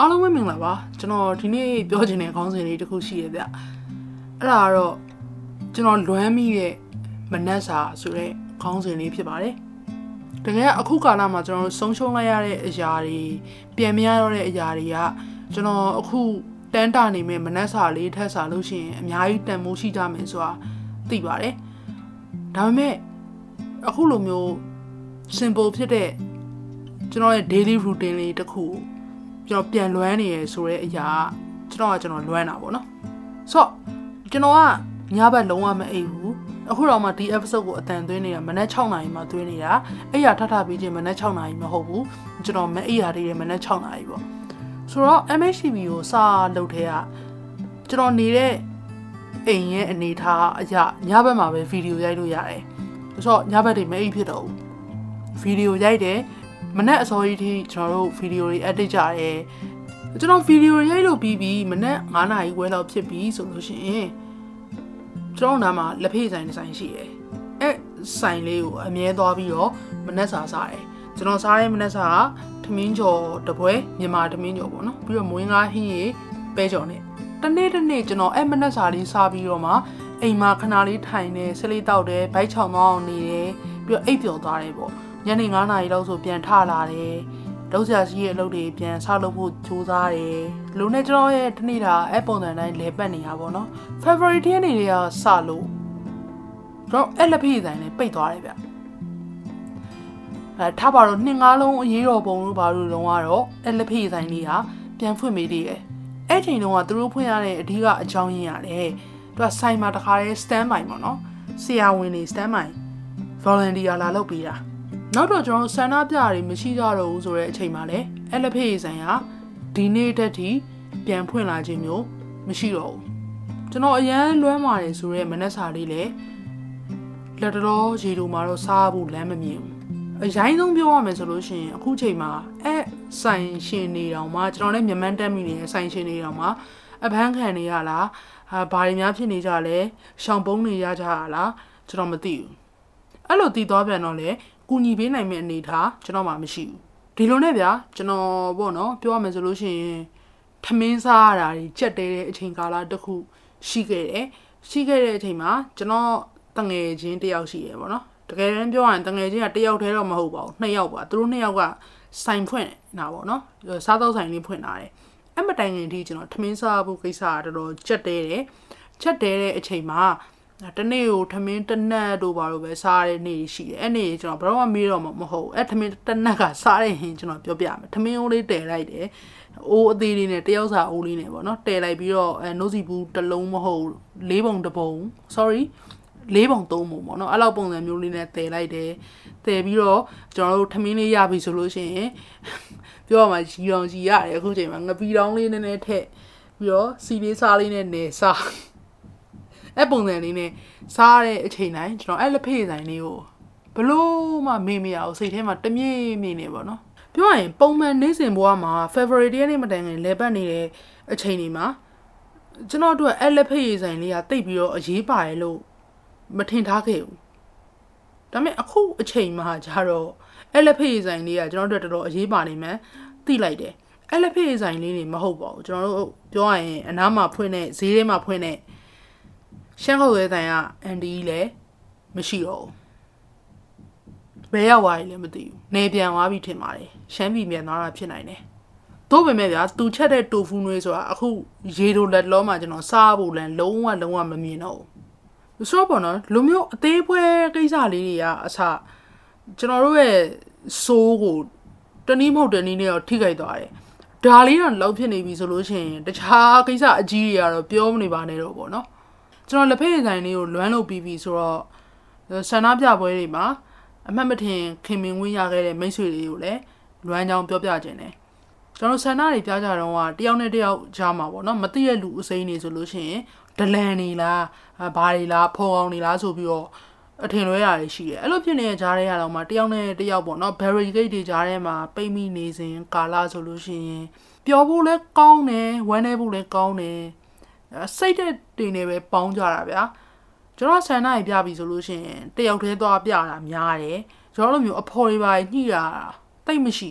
အားလုံးပဲမင်္ဂလာပါကျွန်တော်ဒီနေ့ပြောချင်တဲ့ခေါင်းစဉ်လေးတစ်ခုရှိရဗျအဲ့ဒါကတော့ကျွန်တော်လွမ်းမိတဲ့မနက်စာဆိုတဲ့ခေါင်းစဉ်လေးဖြစ်ပါတယ်တကယ်အခုကာလမှာကျွန်တော်ဆုံးရှုံးလိုက်ရတဲ့အရာတွေပြန်မရတော့တဲ့အရာတွေကကျွန်တော်အခုတန်းတာနေမဲ့မနက်စာလေးထက်စာလို့ရှိရင်အများကြီးတန်မိုးရှိကြမယ်ဆိုတာသိပါတယ်ဒါပေမဲ့အခုလိုမျိုး simple ဖြစ်တဲ့ကျွန်တော်ရဲ့ daily routine လေးတစ်ခုကျွ န်တော်ပြန်လွမ်းနေရဆိုတဲ့အရာကျွန်တော်ကကျွန်တော်လွမ်းတာပေါ့နော်ဆိုတော့ကျွန်တော်ကညဘက်လုံးဝမအိပ်ဘူးအခုတော့မှဒီ episode ကိုအတန်သွင်းနေတာမနက်6နာရီမှသွင်းနေတာအဲ့ရထထပြီးချင်းမနက်6နာရီမဟုတ်ဘူးကျွန်တော်မအိပ်ရသေးတယ်မနက်6နာရီပေါ့ဆိုတော့ MHCB ကိုစလုပ်ထဲကကျွန်တော်နေတဲ့အိမ်ရဲ့အနေထားအရာညဘက်မှာပဲဗီဒီယိုရိုက်လို့ရတယ်ဆိုတော့ညဘက်တွေမအိပ်ဖြစ်တော့ဘူးဗီဒီယိုရိုက်တယ် မနက်အစောကြီးထိကျွန်တော်တို့ဗီဒီယိုတွေ edit ကြတယ်ကျွန်တော်ဗီဒီယိုရိုက်လို့ပြီးပြီးမနက်9နာရီခွဲလောက်ဖြစ်ပြီဆိုလို့ရှိရင်ကျွန်တော်နားမှာလက်ဖေးဆိုင်တစ်ဆိုင်ရှိတယ်အဲဆိုင်လေးကိုအမြဲသွားပြီးတော့မနက်စာစားတယ်ကျွန်တော်စားတဲ့မနက်စာကထမင်းကျော်တပွဲမြန်မာထမင်းကျော်ပေါ့နော်ပြီးတော့မွေးငါးဟင်းရည်ပဲကျော်နဲ့တနေ့တနေ့ကျွန်တော်အဲ့မနက်စာလေးစားပြီးတော့မှအိမ်မှာခဏလေးထိုင်နေဆလေးတောက်တယ်ဘိုက်ချောင်းမောင်းနေတယ်ပြီးတော့အိပ်ပျော်သွားတယ်ပေါ့ ညနေ9နာရီလောက်ဆိုပြန်ထလာတယ်လောက်ဆရာကြီးရဲ့အလုပ်တွေပြန်ဆလုပ်ဖို့ကြိုးစားတယ်လူနဲ့ကျွန်တော်ရဲ့တနေ့တာအဲ့ပုံစံတိုင်းလဲပတ်နေရပါတော့ February 10နေ့တွေကစလို့တော့အဲ့လက်ဖေးဆိုင်နဲ့ပိတ်သွားတယ်ဗျအဲထားပါတော့နှစ်ငါးလုံးအရေးတော်ပုံလို့ဘာလို့လုံးကတော့အဲ့လက်ဖေးဆိုင်လေးကပြန်ဖွင့်ပေးသေးတယ်အဲ့ချိန်တုန်းကသူတို့ဖွင့်ရတဲ့အဓိကအကြောင်းရင်းရတယ်သူကဆိုင်မှာတခါတည်း stand by ပေါ့နော်ဆရာဝန်တွေ stand by volunteer လာလုပ်ပေးတာ နောက်တော့ကျွန်တော်ဆန္ဒပြတွေမရှိကြတော့ဘူးဆိုတဲ့အချိန်မှာလည်းအဲ့လက်ဖေးဆိုင်ကဒီနေ့တက်ထိပြန်ဖွင့်လာခြင်းမျိုးမရှိတော့ဘူးကျွန်တော်အရန်လွမ်းပါတယ်ဆိုတော့မနက်စာလေးလည်းလက်တော်ရေတို့မှာတော့စားဖို့လမ်းမမြင်ဘူးအရင်ဆုံးပြောရမယ်ဆိုလို့ရှိရင်အခုချိန်မှာအဲ့ဆိုင်ရှင်နေတောင်မှကျွန်တော်လည်းမြန်မာတက်မိနေတဲ့ဆိုင်ရှင်နေတောင်မှအဖမ်းခံနေရလားဟာဘာတွေများဖြစ်နေကြလဲရှောင်ပုံးနေရကြလားကျွန်တော်မသိဘူးအဲ့လိုတည်သွားပြန်တော့လေ ကူညီပေးနိုင်မယ့်အနေထားကျွန်တော်မှမရှိဘူးဒီလိုနဲ့ဗျာကျွန်တော်ပေါ့နော်ပြောရမယ်ဆိုလို့ရှိရင်ထမင်းစားရတာကြီးကြက်တဲတဲ့အချိန်ကာလတစ်ခုရှိခဲ့တယ်ရှိခဲ့တဲ့အချိန်မှာကျွန်တော်တငယ်ချင်းတယောက်ရှိရပေါ့နော်တကယ်တမ်းပြောရရင်တငယ်ချင်းကတယောက်တည်းတော့မဟုတ်ပါဘူးနှစ်ယောက်ပါသူတို့နှစ်ယောက်ကဆိုင်ဖွင့်နေတာပေါ့နော်စားသောက်ဆိုင်လေးဖွင့်လာတယ်အဲ့မတိုင်ခင်ထိကျွန်တော်ထမင်းစားဖို့ကိစ္စကတော်တော်ကြက်တဲတယ်ချက်တဲတဲ့အချိန်မှာ တနေ့ကိုထမင်းတနက်တို့ဘာလို့ပဲစားတဲ့နေ့ရှိတယ်အဲ့နေ့ကျွန်တော်ဘယ်တော့မှမေးတော့မဟုတ်အဲ့ထမင်းတနက်ကစားတဲ့ဟင်ကျွန်တော်ပြောပြမယ်ထမင်းအိုးလေးတည်လိုက်တယ်အိုးအသေးလေးနဲ့တယောက်စာအိုးလေးနဲ့ပေါ့နော်တည်လိုက်ပြီးတော့အဲနိုးစီဘူးတစ်လုံးမဟုတ်လေးပုံတစ်ပုံ sorry လေးပုံသုံးပုံပေါ့နော်အဲ့လောက်ပုံစံမျိုးလေးနဲ့တည်လိုက်တယ်တည်ပြီးတော့ကျွန်တော်တို့ထမင်းလေးရပြီဆိုလို့ရှိရင်ပြောရမှာရီအောင်ရီရတယ်အခုချိန်မှာငပီတောင်းလေးနည်းနည်းထည့်ပြီးတော့စီလေးစားလေးနဲ့နေစား အဲ့ပုံစံလေးနဲ့စားတဲ့အချိန်တိုင်းကျွန်တော်အဲ့လက်ဖေးဆိုင်လေးကိုဘလို့မှမေ့မရအောင်စိတ်ထဲမှာတမြေ့မြေ့နေပေါ့နော်ပြောရရင်ပုံမှန်နေ့စဉ်ဘဝမှာ February ရက်နေ့မတိုင်ခင်လဲပတ်နေတဲ့အချိန်တွေမှာကျွန်တော်တို့အဲ့လက်ဖေးဆိုင်လေးကတိတ်ပြီးတော့အရေးပါတယ်လို့မထင်ထားခဲ့ဘူးဒါပေမဲ့အခုအချိန်မှာကျတော့အဲ့လက်ဖေးဆိုင်လေးကကျွန်တော်တို့တော်တော်အရေးပါနေမှန်းသိလိုက်တယ်အဲ့လက်ဖေးဆိုင်လေးနေမဟုတ်ပါဘူးကျွန်တော်တို့ပြောရရင်အနားမှာဖွင့်တဲ့ဈေးထဲမှာဖွင့်တဲ့ ရှမ်းခုတ်ရဲတိုင်ကအန်ဒီလည်းမရှိတော့ဘူးဘယ်ရောက်သွားပြီလဲမသိဘူးနေပြန်သွားပြီထင်ပါတယ်ရှမ်းပြည်မြန်သွားတာဖြစ်နိုင်တယ်တို့ပေမဲ့ဗျာသူချက်တဲ့တိုဖူနွေးဆိုတာအခုရေတိုလက်လောမှာကျွန်တော်စားဖို့လန်လုံးဝလုံးဝမမြင်တော့ဘူးဆိုတော့ပေါ့နော်လူမျိုးအသေးဖွဲကိစ္စလေးတွေကအစကျွန်တော်တို့ရဲ့စိုးကိုတနည်းမဟုတ်တနည်းနဲ့တော့ထိခိုက်သွားတယ်ဒါလေးတော့လောက်ဖြစ်နေပြီဆိုလို့ရှိရင်တခြားကိစ္စအကြီးတွေကတော့ပြောမနေပါနဲ့တော့ပေါ့နော် ကျွန်တော်လက်ဖက်ရည်ဆိုင်လေးကိုလွမ်းလို့ပြီးပြီဆိုတော့ဆန္ဒပြပွဲတွေမှာအမှတ်မထင်ခင်မင်ဝင်းရခဲ့တဲ့မိတ်ဆွေတွေကိုလည်းလွမ်းကြောင်းပြောပြခြင်းတယ်ကျွန်တော်ဆန္ဒတွေပြကြတော့ကတယောက်နဲ့တယောက်ကြားမှာပေါ့နော်မသိတဲ့လူအစိမ်းနေဆိုလို့ရှိရင်ဒလန်နေလားဘာတွေလားဖော်အောင်နေလားဆိုပြီးတော့အထင်လွဲရတယ်ရှိတယ်အဲ့လိုဖြစ်နေတဲ့ကြားထဲရတော့မှတယောက်နဲ့တယောက်ပေါ့နော် barricade တွေကြားထဲမှာပိတ်မိနေစဉ်ကာလဆိုလို့ရှိရင်ပျော်ဖို့လဲကောင်းတယ်ဝမ်းနေဖို့လဲကောင်းတယ် စိတ်တဲ့တင်နေပဲပေါင်းကြတာဗျာကျွန်တော်ဆန္ဒကြီးပြပြီဆိုလို့ရှိရင်တယောက်တည်းသွားပြတာများတယ်ကျွန်တော်တို့မျိုးအဖော်တွေပါညှိတာတိတ်မရှိ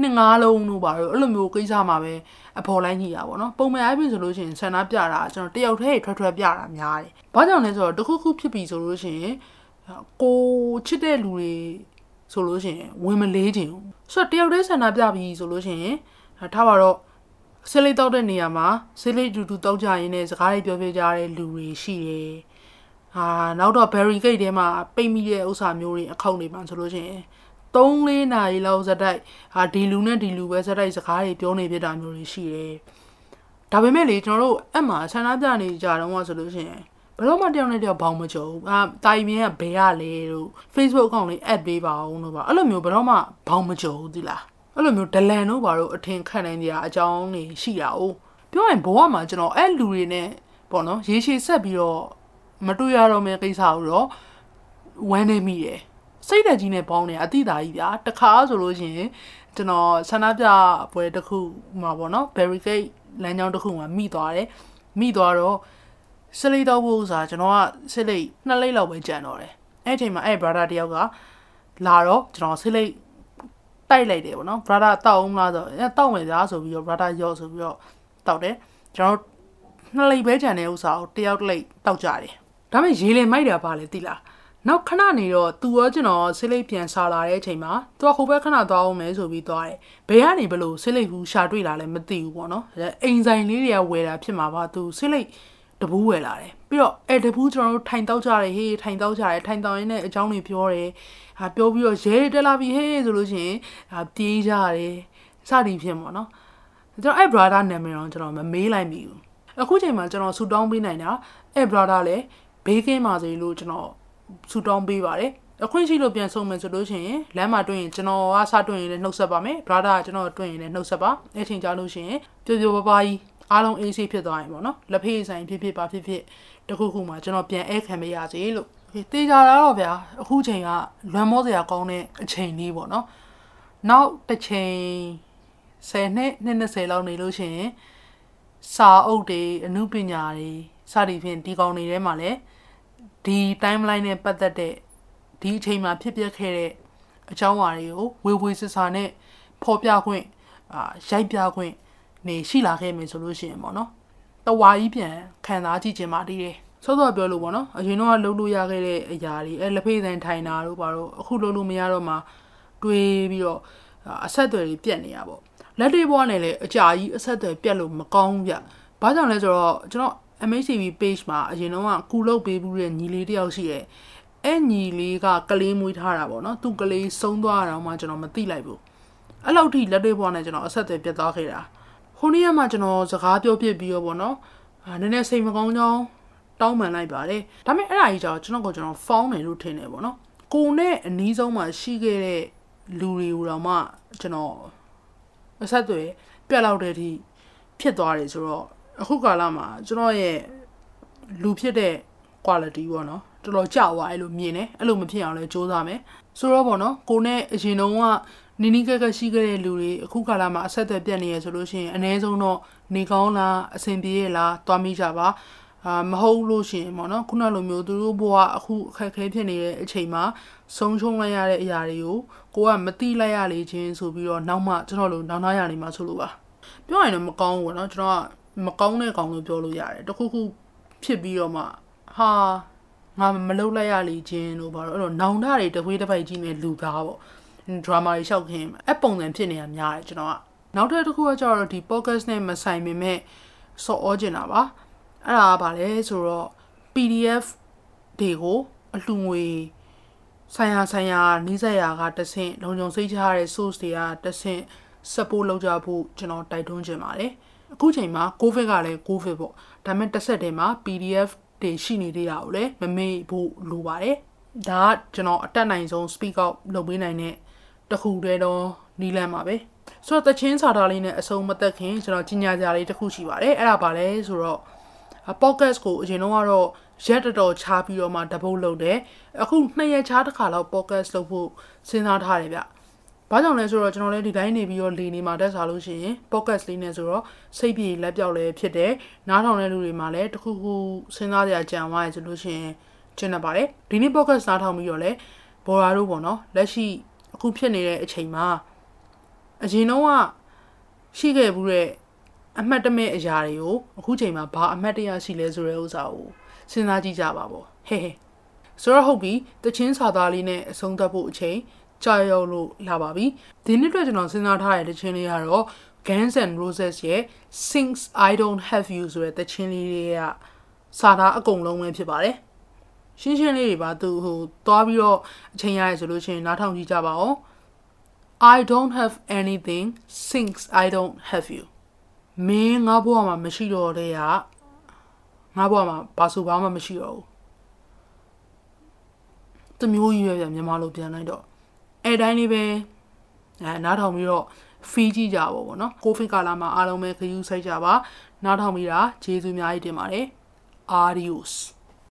နှစ်ငါးလုံးတို့ပါတော့အဲ့လိုမျိုးကိစ္စမှာပဲအဖော်လိုက်ညိတာပေါ့နော်ပုံမှန်အပြင်ဆိုလို့ရှိရင်ဆန္ဒပြတာကျွန်တော်တယောက်တည်းထွက်ထွက်ပြတာများတယ်။ဘာကြောင့်လဲဆိုတော့တခုခုဖြစ်ပြီဆိုလို့ရှိရင်ကိုချစ်တဲ့လူတွေဆိုလို့ရှိရင်ဝင်မလေးခြင်းဆိုတော့တယောက်တည်းဆန္ဒပြပြီဆိုလို့ရှိရင်ထားပါတော့ ဆေးလိပ်တောက်တဲ့နေရာမှာဆေးလိပ်တူတူတောက်ကြရင်းနဲ့စကားတွေပြောပြကြတဲ့လူတွေရှိတယ်။ဟာနောက်တော့ barricade ထဲမှာပိတ်မိတဲ့ဥစ္စာမျိုးတွေအခေါက်တွေမှာဆိုလို့ရှိရင်3-4နာရီလောက်ဇက်တိုက်ဟာဒီလူနဲ့ဒီလူပဲဇက်တိုက်စကားတွေပြောနေပြတာမျိုးတွေရှိတယ်။ဒါပေမဲ့လေကျွန်တော်တို့အဲ့မှာဆန္ဒပြနေကြတော့ဆိုလို့ရှိရင်ဘယ်တော့မှတယောက်နဲ့တယောက်ဘောင်မကြုံဘူး။အာတာရီမင်းကဘယ်ရလဲလို့ Facebook account လေး add ပေးပါအောင်လို့ပါအဲ့လိုမျိုးဘယ်တော့မှဘောင်မကြုံဘူးဒီလား။ အဲ့လိုမျိုးဒလန်တို့ဘာလို့အထင်ခံနိုင်ကြအကြောင်းတွေရှိတာ哦။ပြောရင်ဘဝမှာကျွန်တော်အဲ့လူတွေနဲ့ပေါ့နော်ရေရှည်ဆက်ပြီးတော့မတွေ့ရတော့မယ့်ကိစ္စကိုတော့ဝမ်းနေမိတယ်။စိတ်ဓာတ်ကြီးနဲ့ပေါင်းနေအတိတာကြီးဗျာတခါဆိုလို့ရှိရင်ကျွန်တော်ဆန္ဒပြပွဲတစ်ခုမှာပေါ့နော် barricade လမ်းကြောင်းတစ်ခုမှာမိသွားတယ်မိသွားတော့စလိတ်တော့ဖို့ဆိုတာကျွန်တော်ကစလိတ်နှစ်လိတ်လောက်ပဲကြံတော့တယ်အဲ့အချိန်မှာအဲ့ brother တယောက်ကလာတော့ကျွန်တော်စလိ တ်တိုက်လိုက်တယ်ပေါ့နော် brother တောက်အောင်လားဆိုအဲတောက်မယ်သားဆိုပြီးတော့ brother ရော့ဆိုပြီးတော့တောက်တယ်ကျွန်တော်နှစ်လိတ်ပဲကြံတဲ့ဥစ္စာကိုတယောက်လိတ်တောက်ကြတယ်ဒါပေမဲ့ရေလင်မိုက်တာပါလေတိလားနောက်ခဏနေတော့သူရောကျွန်တော်ဆေးလိပ်ပြန်စားလာတဲ့အချိန်မှာသူကဟိုဘက်ခဏသွားအောင်မယ်ဆိုပြီးသွားတယ်။ဘယ်ကနေဘလို့ဆေးလိပ်ဘူးရှာတွေ့လာလဲမသိဘူးပေါ့နော်။အိမ်ဆိုင်လေးတွေကဝယ်တာဖြစ်မှာပါသူဆေးလိပ် တပူးဝယ်လာတယ်။ပြီးတော့အဲတပူးကျွန်တော်တို့ထိုင်တောက်ကြတယ်ဟေးထိုင်တောက်ကြတယ်ထိုင်တောက်ရင်းနဲ့အကြောင်းတွေပြောတယ်။ဟာပြောပြီးတော့ရဲတက်လာပြီဟေးဆိုလို့ရှိရင်ဟာပြေးကြတယ်။စသည်ဖြစ်ပေါ့နော်။ကျွန်တော်အဲ brother နာမည်တော့ကျွန်တော်မမေးလိုက်မိဘူး။အခုချိန်မှာကျွန်တော်ဆူတောင်းပေးနိုင်တာအဲ brother လည်းဘေးကင်းပါစေလို့ကျွန်တော်ဆူတောင်းပေးပါတယ်အခွင့်ရှိလို့ပြန်ဆုံးမယ်ဆိုလို့ရှိရင်လမ်းမှာတွေ့ရင်ကျွန်တော်ကစတွေ့ရင်လည်းနှုတ်ဆက်ပါမယ် brother ကကျွန်တော်တွေ့ရင်လည်းနှုတ်ဆက်ပါအဲ့ချိန်ကြလို့ရှိရင်ပြပြပပကြီး အားလုံးအေးဆေးဖြစ်သွားရင်ပေါ့နော်လက်ဖေးဆိုင်ဖြစ်ဖြစ်ပါဖြစ်ဖြစ်တခုခုမှကျွန်တော်ပြန်အဲခံမရစေလို့တေးကြတာတော့ဗျာအခုချိန်ကလွမ်းမောစရာကောင်းတဲ့အချိန်လေးပေါ့နော်နောက်တစ်ချိန်10နှစ်နှစ်20လောက်နေလို့ရှိရင်စာအုပ်တွေအမှုပညာတွေစသည်ဖြင့်ဒီကောင်တွေထဲမှာလည်းဒီ timeline နဲ့ပတ်သက်တဲ့ဒီအချိန်မှာဖြစ်ပျက်ခဲ့တဲ့အကြောင်းအရာတွေကိုဝေဝေဆဆာနဲ့ဖော်ပြခွင့်အာရိုက်ပြခွင့် နေရှိလာခဲ့မယ်ဆိုလို့ရှိရင်ပေါ့နော်တဝါကြီးပြန်ခံစားကြည့်ခြင်းပါတည်တယ်စောစောပြောလို့ပေါ့နော်အရင်တော့လှုပ်လို့ရခဲ့တဲ့အရာတွေအဲလက်ဖေးဆိုင်ထိုင်တာတို့ဘာလို့အခုလှုပ်လို့မရတော့မှတွေးပြီးတော့အဆက်အသွယ်တွေပြတ်နေရပေါ့လက်တွေဘွားနဲ့လည်းအကြာကြီးအဆက်အသွယ်ပြတ်လို့မကောင်းဘူးဗျဘာကြောင့်လဲဆိုတော့ကျွန်တော် MHCV page မှာအရင်တော့ကကူလုတ်ပေးဘူးတဲ့ညီလေးတယောက်ရှိတယ်။အဲ့ညီလေးကကလေးမွေးထားတာပေါ့နော်။သူကလေးဆုံးသွားတာမှကျွန်တော်မသိလိုက်ဘူး။အဲ့လောက်ထိလက်တွေ့ဘွားနဲ့ကျွန်တော်အဆက်အသွယ်ပြတ်သွားခဲ့တာ။ ဟိုနေ့ကမှကျွန်တော်စကားပြောပြပြီးတော့ပေါ့နော်။အာနည်းနည်းစိတ်မကောင်းကြောင်းတောင်းပန်လိုက်ပါတယ်။ဒါပေမဲ့အဲ့ဒါကြီးကြောင့်ကျွန်တော်ကကျွန်တော်ဖောင်းတယ်လို့ထင်တယ်ပေါ့နော်။ကိုနဲ့အနီးဆုံးမှာရှိခဲ့တဲ့လူတွေကိုတော့မှကျွန်တော်အဆက်အသွယ်ပြတ်လောက်တဲ့အထိဖြစ်သွားတယ်ဆိုတော့အခုကာလမှာကျွန်တော်ရဲ့လူဖြစ်တဲ့ quality ပေါ့နော်တော်တော်ကြောက်သွားအဲ့လိုမြင်တယ်အဲ့လိုမဖြစ်အောင်လဲစူးစမ်းမယ်ဆိုတော့ပေါ့နော်ကိုနဲ့အရင်တုန်းက နီနီကက်ကရှိခဲ့တဲ့လူတွေအခုကာလမှာအဆက်အသွယ်ပြတ်နေရဆိုလို့ရှိရင်အ ਨੇ ဆုံးတော့နေကောင်းလားအဆင်ပြေရလားတွားမိကြပါအာမဟုတ်လို့ရှိရင်ပေါ့နော်ခုနလိုမျိုးသူတို့ဘဝအခုအခက်ခဲဖြစ်နေတဲ့အချိန်မှာဆုံးရှုံးလိုက်ရတဲ့အရာတွေကိုကိုကမတိလိုက်ရလေခြင်းဆိုပြီးတော့နောက်မှကျွန်တော်တို့နောက်နောက်ရနေမှာဆိုလို့ပါပြောရင်တော့မကောင်းဘူးပေါ့နော်ကျွန်တော်ကမကောင်းတဲ့ကောင်လို့ပြောလို့ရတယ်တခုခုဖြစ်ပြီးတော့မှဟာငါမလုပ်လိုက်ရလေခြင်းလို့ဘာလို့အဲ့တော့နောင်တတွေတဝေးတစ်ပိုက်ကြီးနဲ့လူသားပေါ့ ဒရာမာတွေရှောက်ခင်အပုံစံဖြစ်နေတာများတယ်ကျွန်တော်ကနောက်ထပ်တစ်ခုကကျတော့ဒီ podcast နဲ့မဆိုင်ပေမဲ့စော်ဩကျင်တာပါအဲ့ဒါကဘာလဲဆိုတော့ PDF တွေကိုအလှငွေဆိုင်ရာဆိုင်ရာနှိစက်ရာကတဆင့်လုံခြုံစိတ်ချရတဲ့ source တွေကတဆင့် support လုပ်ကြဖို့ကျွန်တော်တိုက်တွန်းချင်ပါတယ်အခုချိန်မှာ covid ကလည်း covid ပေါ့ဒါပေမဲ့တစ်ဆက်တည်းမှာ PDF တွေရှိနေသေးတာကိုလည်းမမေ့ဖို့လိုပါတယ်ဒါကကျွန်တော်အတက်နိုင်ဆုံး speak out လုပ်ပေးနိုင်တဲ့ တခုတည်းတော့နီးလန်းပါပဲဆိုတော့တချင်းစာသားလေးနဲ့အစုံမသက်ခင်ကျွန်တော်ကြီးညာကြလေးတစ်ခုရှိပါတယ်အဲ့ဒါပါလဲဆိုတော့ podcast ကိုအရင်တော့ကတော့ရက်တော်တော်ချားပြီးတော့မှတပုတ်လုပ်တယ်အခုနှစ်ရက်ချားတစ်ခါလောက် podcast လုပ်ဖို့စဉ်းစားထားတယ်ဗျဘာကြောင့်လဲဆိုတော့ကျွန်တော်လည်းဒီတိုင်းနေပြီးတော့လေနေမှာတက်စားလို့ရှိရင် podcast လေးနဲ့ဆိုတော့စိတ်ပြေလက်ပြောက်လည်းဖြစ်တယ်နားထောင်တဲ့လူတွေမှာလည်းတခုခုစဉ်းစားကြကြံသွားရဆိုလို့ရှိရင်ကျင်းနေပါတယ်ဒီနေ့ podcast နားထောင်ပြီးတော့လည်းဘော်ရာတို့ပေါ့နော်လက်ရှိ အခုဖြစ်နေတဲ့အချိန်မှာအရင်တော့ကရှိခဲ့ဘူးတဲ့အမှတ်တမဲ့အရာတွေကိုအခုချိန်မှာဘာအမှတ်တရရှိလဲဆိုတဲ့ဥစ္စာကိုစဉ်းစားကြည့်ကြပါပေါ့ဟဲဟဲဆိုတော့ဟုတ်ပြီတချင်းစာသားလေးနဲ့အဆုံးသတ်ဖို့အချိန်ကြာရောက်လို့လာပါပြီဒီနေ့အတွက်ကျွန်တော်စဉ်းစားထားတဲ့တချင်းလေးကတော့ Guns N' Roses ရဲ့ Since I Don't Have You ဆိုတဲ့တချင်းလေးတွေကစာသားအကုန်လုံးပဲဖြစ်ပါတယ် ရှင်းရှင်းလေးတွေပါသူဟိုသွားပြီးတော့အချိန်ရရဆိုလို့ရှိရင်နားထောင်ကြည့်ကြပါဦး I don't have anything since I don't have you မင်းငါဘဝမှာမရှိတော့တဲ့ကငါဘဝမှာဘာဆိုဘာမှမရှိတော့ဘူးတမျိုးကြီးပဲပြန်မြန်မာလိုပြန်လိုက်တော့အဲတိုင်းလေးပဲအဲနားထောင်ပြီးတော့ဖီးကြည့်ကြပါဘောနော်ကိုဗစ်ကာလမှာအားလုံးပဲခရူးဆိုင်ကြပါနားထောင်ပြီးတာဂျေဇူးအများကြီးတင်ပါတယ် Adios